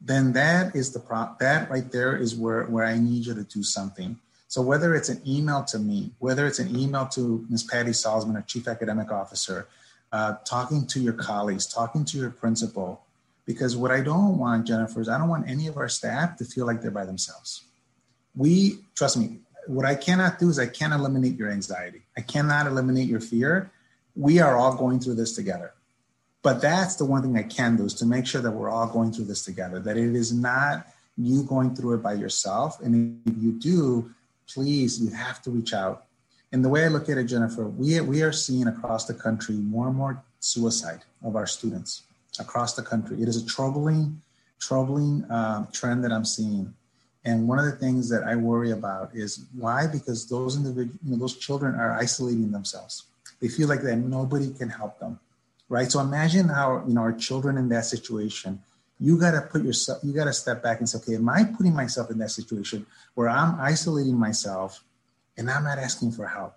then that is the prop that right there is where where I need you to do something. So whether it's an email to me, whether it's an email to Ms. Patti Salzmann, our Chief Academic Officer, uh, talking to your colleagues, talking to your principal, because what I don't want, Jennifer, is I don't want any of our staff to feel like they're by themselves. We, trust me, what I cannot do is I can't eliminate your anxiety. I cannot eliminate your fear. We are all going through this together. But that's the one thing I can do is to make sure that we're all going through this together, that it is not you going through it by yourself. And if you do, please, you have to reach out. And the way I look at it, Jennifer, we, we are seeing across the country more and more suicide of our students across the country. It is a troubling, troubling uh, trend that I'm seeing. And one of the things that I worry about is why? Because those individuals, you know, those children are isolating themselves. They feel like that nobody can help them, right? So imagine how you know our children in that situation. You got to put yourself. You got to step back and say, okay, am I putting myself in that situation where I'm isolating myself and I'm not asking for help,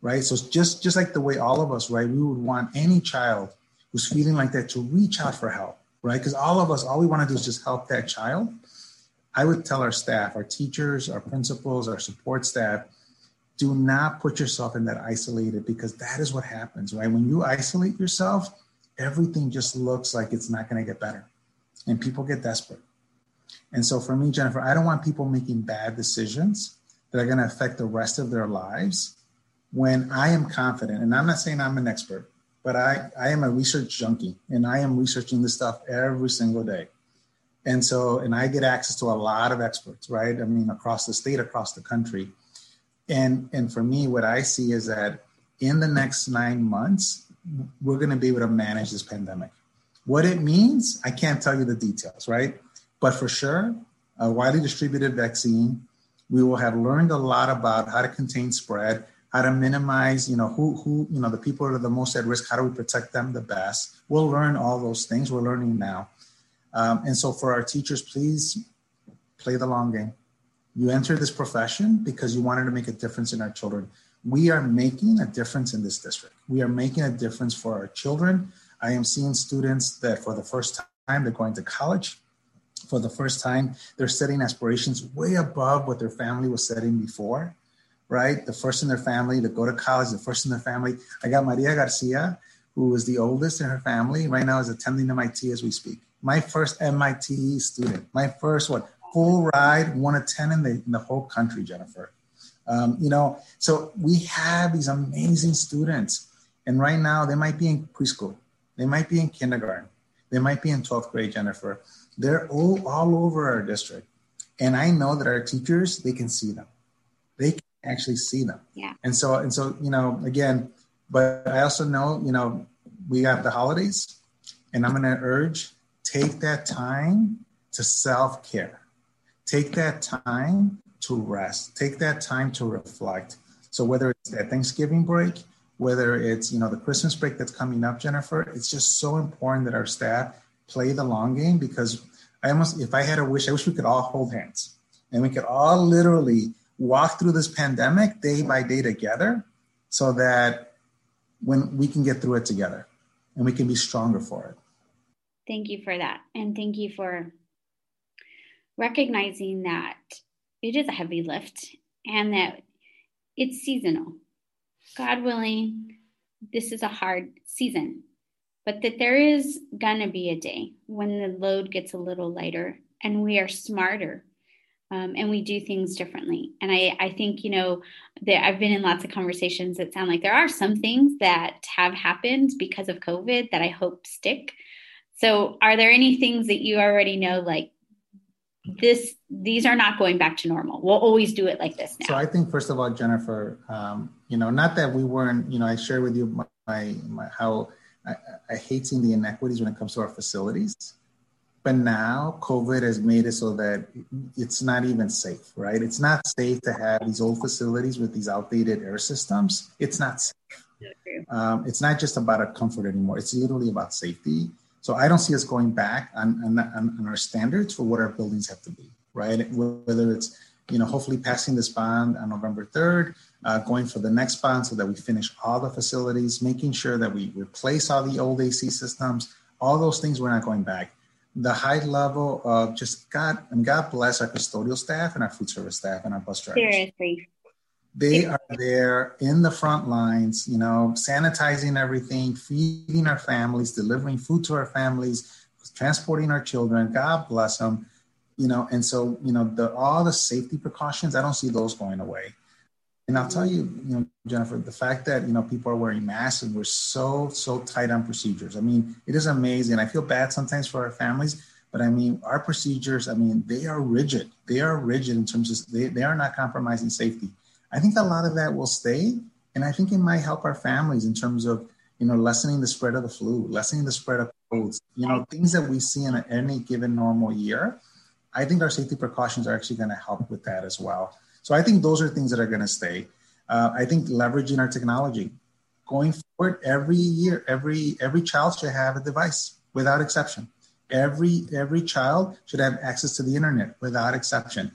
right? So just just like the way all of us, right? We would want any child who's feeling like that to reach out for help, right? Because all of us, all we want to do is just help that child. I would tell our staff, our teachers, our principals, our support staff, do not put yourself in that isolated because that is what happens, right? When you isolate yourself, everything just looks like it's not going to get better and people get desperate. And so for me, Jennifer, I don't want people making bad decisions that are going to affect the rest of their lives when I am confident, and I'm not saying I'm an expert, but I, I am a research junkie and I am researching this stuff every single day. And so, and I get access to a lot of experts, right? I mean, across the state, across the country. And, and for me, what I see is that in the next nine months, we're going to be able to manage this pandemic. What it means, I can't tell you the details, right? But for sure, a widely distributed vaccine, we will have learned a lot about how to contain spread, how to minimize, you know, who, who, you know, the people that are the most at risk, how do we protect them the best? We'll learn all those things. We're learning now. Um, and so for our teachers, please play the long game. You enter this profession because you wanted to make a difference in our children. We are making a difference in this district. We are making a difference for our children. I am seeing students that for the first time, they're going to college. For the first time, they're setting aspirations way above what their family was setting before right? The first in their family to go to college, the first in their family. I got Maria Garcia, who is the oldest in her family, right now is attending MIT as we speak. My first MIT student, my first one, full ride, one of 10 in the, in the whole country, Jennifer. Um, you know, so we have these amazing students. And right now they might be in preschool, they might be in kindergarten, they might be in 12th grade, Jennifer. They're all, all over our district. And I know that our teachers, they can see them. They can actually see them. Yeah. And so and so you know again, but I also know you know we have the holidays, and I'm going to urge take that time to self care. Take that time to rest. Take that time to reflect. So whether it's that Thanksgiving break, whether it's you know the Christmas break that's coming up, Jennifer, it's just so important that our staff play the long game because I almost if I had a wish, I wish we could all hold hands and we could all literally walk through this pandemic day by day together so that when we can get through it together and we can be stronger for it. Thank you for that. And thank you for recognizing that it is a heavy lift and that it's seasonal. God willing, this is a hard season, but that there is going to be a day when the load gets a little lighter and we are smarter um, and we do things differently. And I, I think, you know, that I've been in lots of conversations that sound like there are some things that have happened because of COVID that I hope stick. So, are there any things that you already know, like this these are not going back to normal? We'll always do it like this now. So i think first of all jennifer um, you know not that we weren't you know i shared with you my, my, my how I, I, hate seeing the inequities when it comes to our facilities. But now covid has made it so that it's not even safe right? It's not safe to have these old facilities with these outdated air systems. It's not safe. Um, it's not just about a comfort anymore. It's literally about safety so I don't see us going back on, on, on, our standards for what our buildings have to be, right? Whether it's, you know, hopefully passing this bond on November 3rd, uh, going for the next bond so that we finish all the facilities, making sure that we replace all the old AC systems, all those things we're not going back. The high level of just God, and God bless our custodial staff and our food service staff and our bus drivers. Seriously. They are there in the front lines, you know, sanitizing everything, feeding our families, delivering food to our families, transporting our children. God bless them, you know. And so, you know, the all the safety precautions, I don't see those going away. And I'll tell you, you know, Jennifer, the fact that you know people are wearing masks and we're so so tight on procedures. I mean, it is amazing. I feel bad sometimes for our families, but I mean, our procedures. I mean, they are rigid. They are rigid in terms of they, they are not compromising safety. I think a lot of that will stay. And I think it might help our families in terms of, you know, lessening the spread of the flu, lessening the spread of colds, you know, things that we see in any given normal year. I think our safety precautions are actually going to help with that as well. So I think those are things that are going to stay. Uh, I think leveraging our technology going forward every year, every every child should have a device without exception. Every every child should have access to the internet without exception.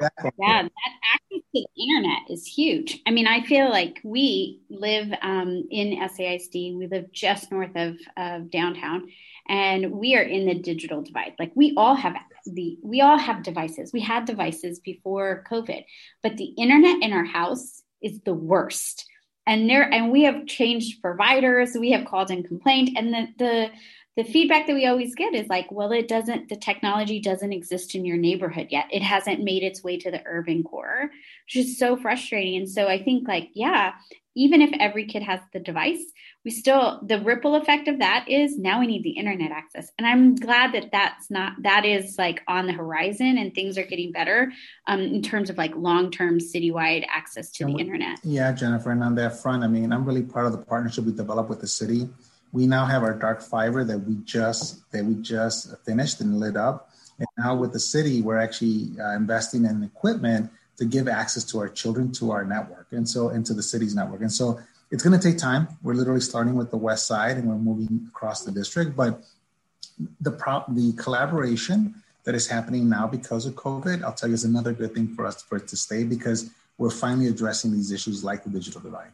Don't. yeah, that the internet is huge. I mean, I feel like we live um, in SAISD. We live just north of, of downtown, and we are in the digital divide. Like we all have the we all have devices. We had devices before COVID, but the internet in our house is the worst. And there, and we have changed providers. We have called and complained, and the the the feedback that we always get is like, well, it doesn't, the technology doesn't exist in your neighborhood yet. It hasn't made its way to the urban core, which is so frustrating. And so I think, like, yeah, even if every kid has the device, we still, the ripple effect of that is now we need the internet access. And I'm glad that that's not, that is like on the horizon and things are getting better um, in terms of like long term citywide access to and the we, internet. Yeah, Jennifer. And on that front, I mean, I'm really part of the partnership we developed with the city we now have our dark fiber that we just that we just finished and lit up. And now with the city, we're actually uh, investing in equipment to give access to our children to our network and so into the city's network. And so it's going to take time. We're literally starting with the west side and we're moving across the district, but the pro- the collaboration that is happening now because of COVID, I'll tell you, is another good thing for us for it to stay because we're finally addressing these issues like the digital divide.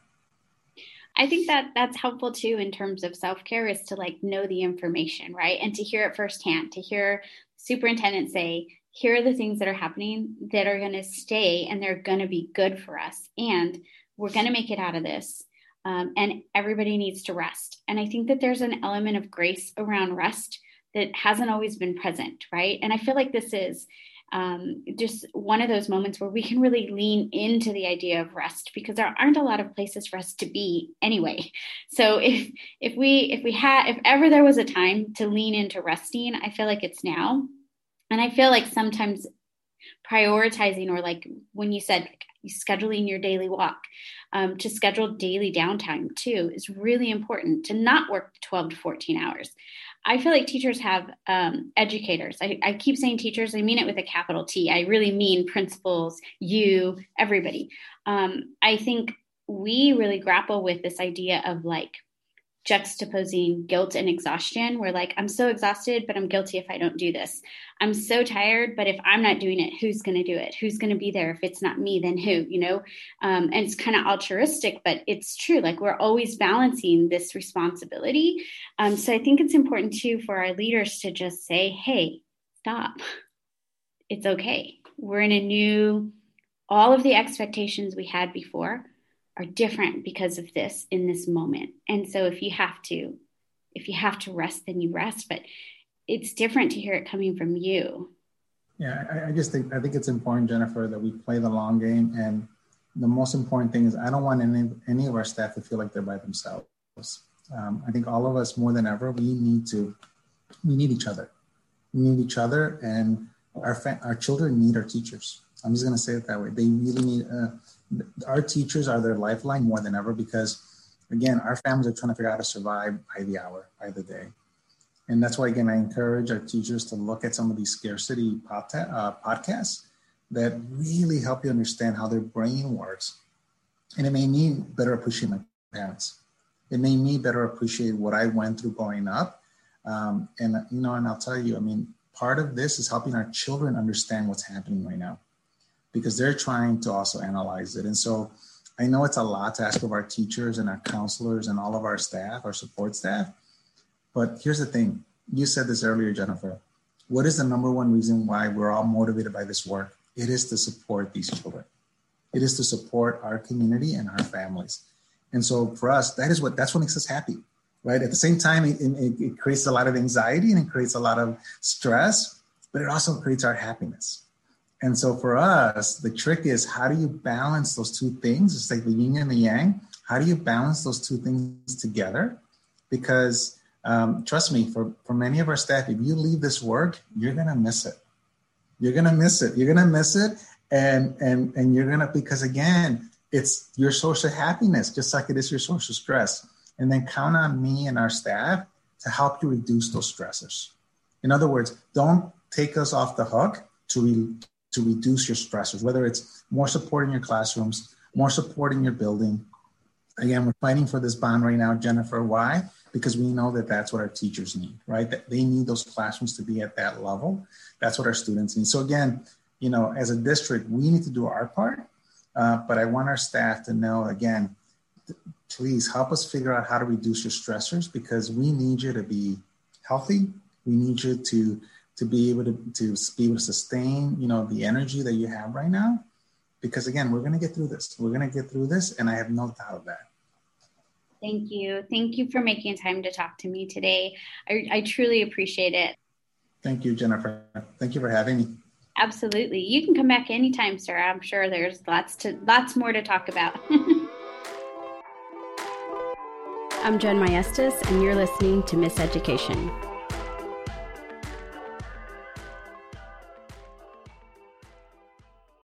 I think that that's helpful too in terms of self care is to like know the information, right? And to hear it firsthand, to hear superintendent say, here are the things that are happening that are going to stay and they're going to be good for us. And we're going to make it out of this. Um, and everybody needs to rest. And I think that there's an element of grace around rest that hasn't always been present, right? And I feel like this is um, just one of those moments where we can really lean into the idea of rest because there aren't a lot of places for us to be anyway. So if if we if we had if ever there was a time to lean into resting, I feel like it's now. And I feel like sometimes prioritizing or like when you said scheduling your daily walk um, to schedule daily downtime too is really important to not work 12 to 14 hours I feel like teachers have um, educators. I, I, keep saying teachers, I mean it with a capital T. I really mean principals, you, everybody. Um, I think we really grapple with this idea of like juxtaposing guilt and exhaustion. We're like, I'm so exhausted, but I'm guilty if I don't do this. I'm so tired, but if I'm not doing it, who's going to do it? Who's going to be there? If it's not me, then who? You know, um, and it's kind of altruistic, but it's true. Like we're always balancing this responsibility. Um, so I think it's important too for our leaders to just say, "Hey, stop. It's okay. We're in a new. All of the expectations we had before." Are different because of this in this moment. And so if you have to, if you have to rest, then you rest. But it's different to hear it coming from you. Yeah, I, I just think I think it's important, Jennifer, that we play the long game. And the most important thing is I don't want any any of our staff to feel like they're by themselves. Um, I think all of us more than ever we need to we need each other. We need each other, and our fa- our children need our teachers. I'm just going to say it that way. They really need. Uh, our teachers are their lifeline more than ever because again our families are trying to figure out how to survive by the hour by the day. And that's why again i encourage our teachers to look at some of these scarcity podta- uh, podcasts that really help you understand how their brain works. And it may mean better appreciate my parents. It made me better appreciate what i went through growing up. Um, and you know and i'll tell you i mean part of this is helping our children understand what's happening right now because they're trying to also analyze it. And so I know it's a lot to ask of our teachers and our counselors and all of our staff, our support staff. But here's the thing you said this earlier, Jennifer. What is the number one reason why we're all motivated by this work? It is to support these children. It is to support our community and our families. And so for us, that is what that's what makes us happy, right? At the same time, it, it, it creates a lot of anxiety and it creates a lot of stress, but it also creates our happiness. And so for us, the trick is how do you balance those two things? It's like the yin and the yang. How do you balance those two things together? Because um, trust me, for, for many of our staff, if you leave this work, you're gonna miss it. You're gonna miss it. You're gonna miss it, and and and you're gonna because again, it's your source of happiness, just like it is your source of stress. And then count on me and our staff to help you reduce those stressors. In other words, don't take us off the hook to re- to reduce your stressors, whether it's more support in your classrooms, more support in your building. Again, we're fighting for this bond right now, Jennifer. Why? Because we know that that's what our teachers need, right? That they need those classrooms to be at that level. That's what our students need. So again, you know, as a district, we need to do our part. Uh, but I want our staff to know again, please help us figure out how to reduce your stressors because we need you to be healthy. We need you to to be able to, to be able to sustain, you know, the energy that you have right now. Because again, we're going to get through this. We're going to get through this. And I have no doubt of that. Thank you. Thank you for making time to talk to me today. I, I truly appreciate it. Thank you, Jennifer. Thank you for having me. Absolutely. You can come back anytime, sir. I'm sure there's lots to lots more to talk about. [laughs] I'm Jen Maestas, and you're listening to Miss Education.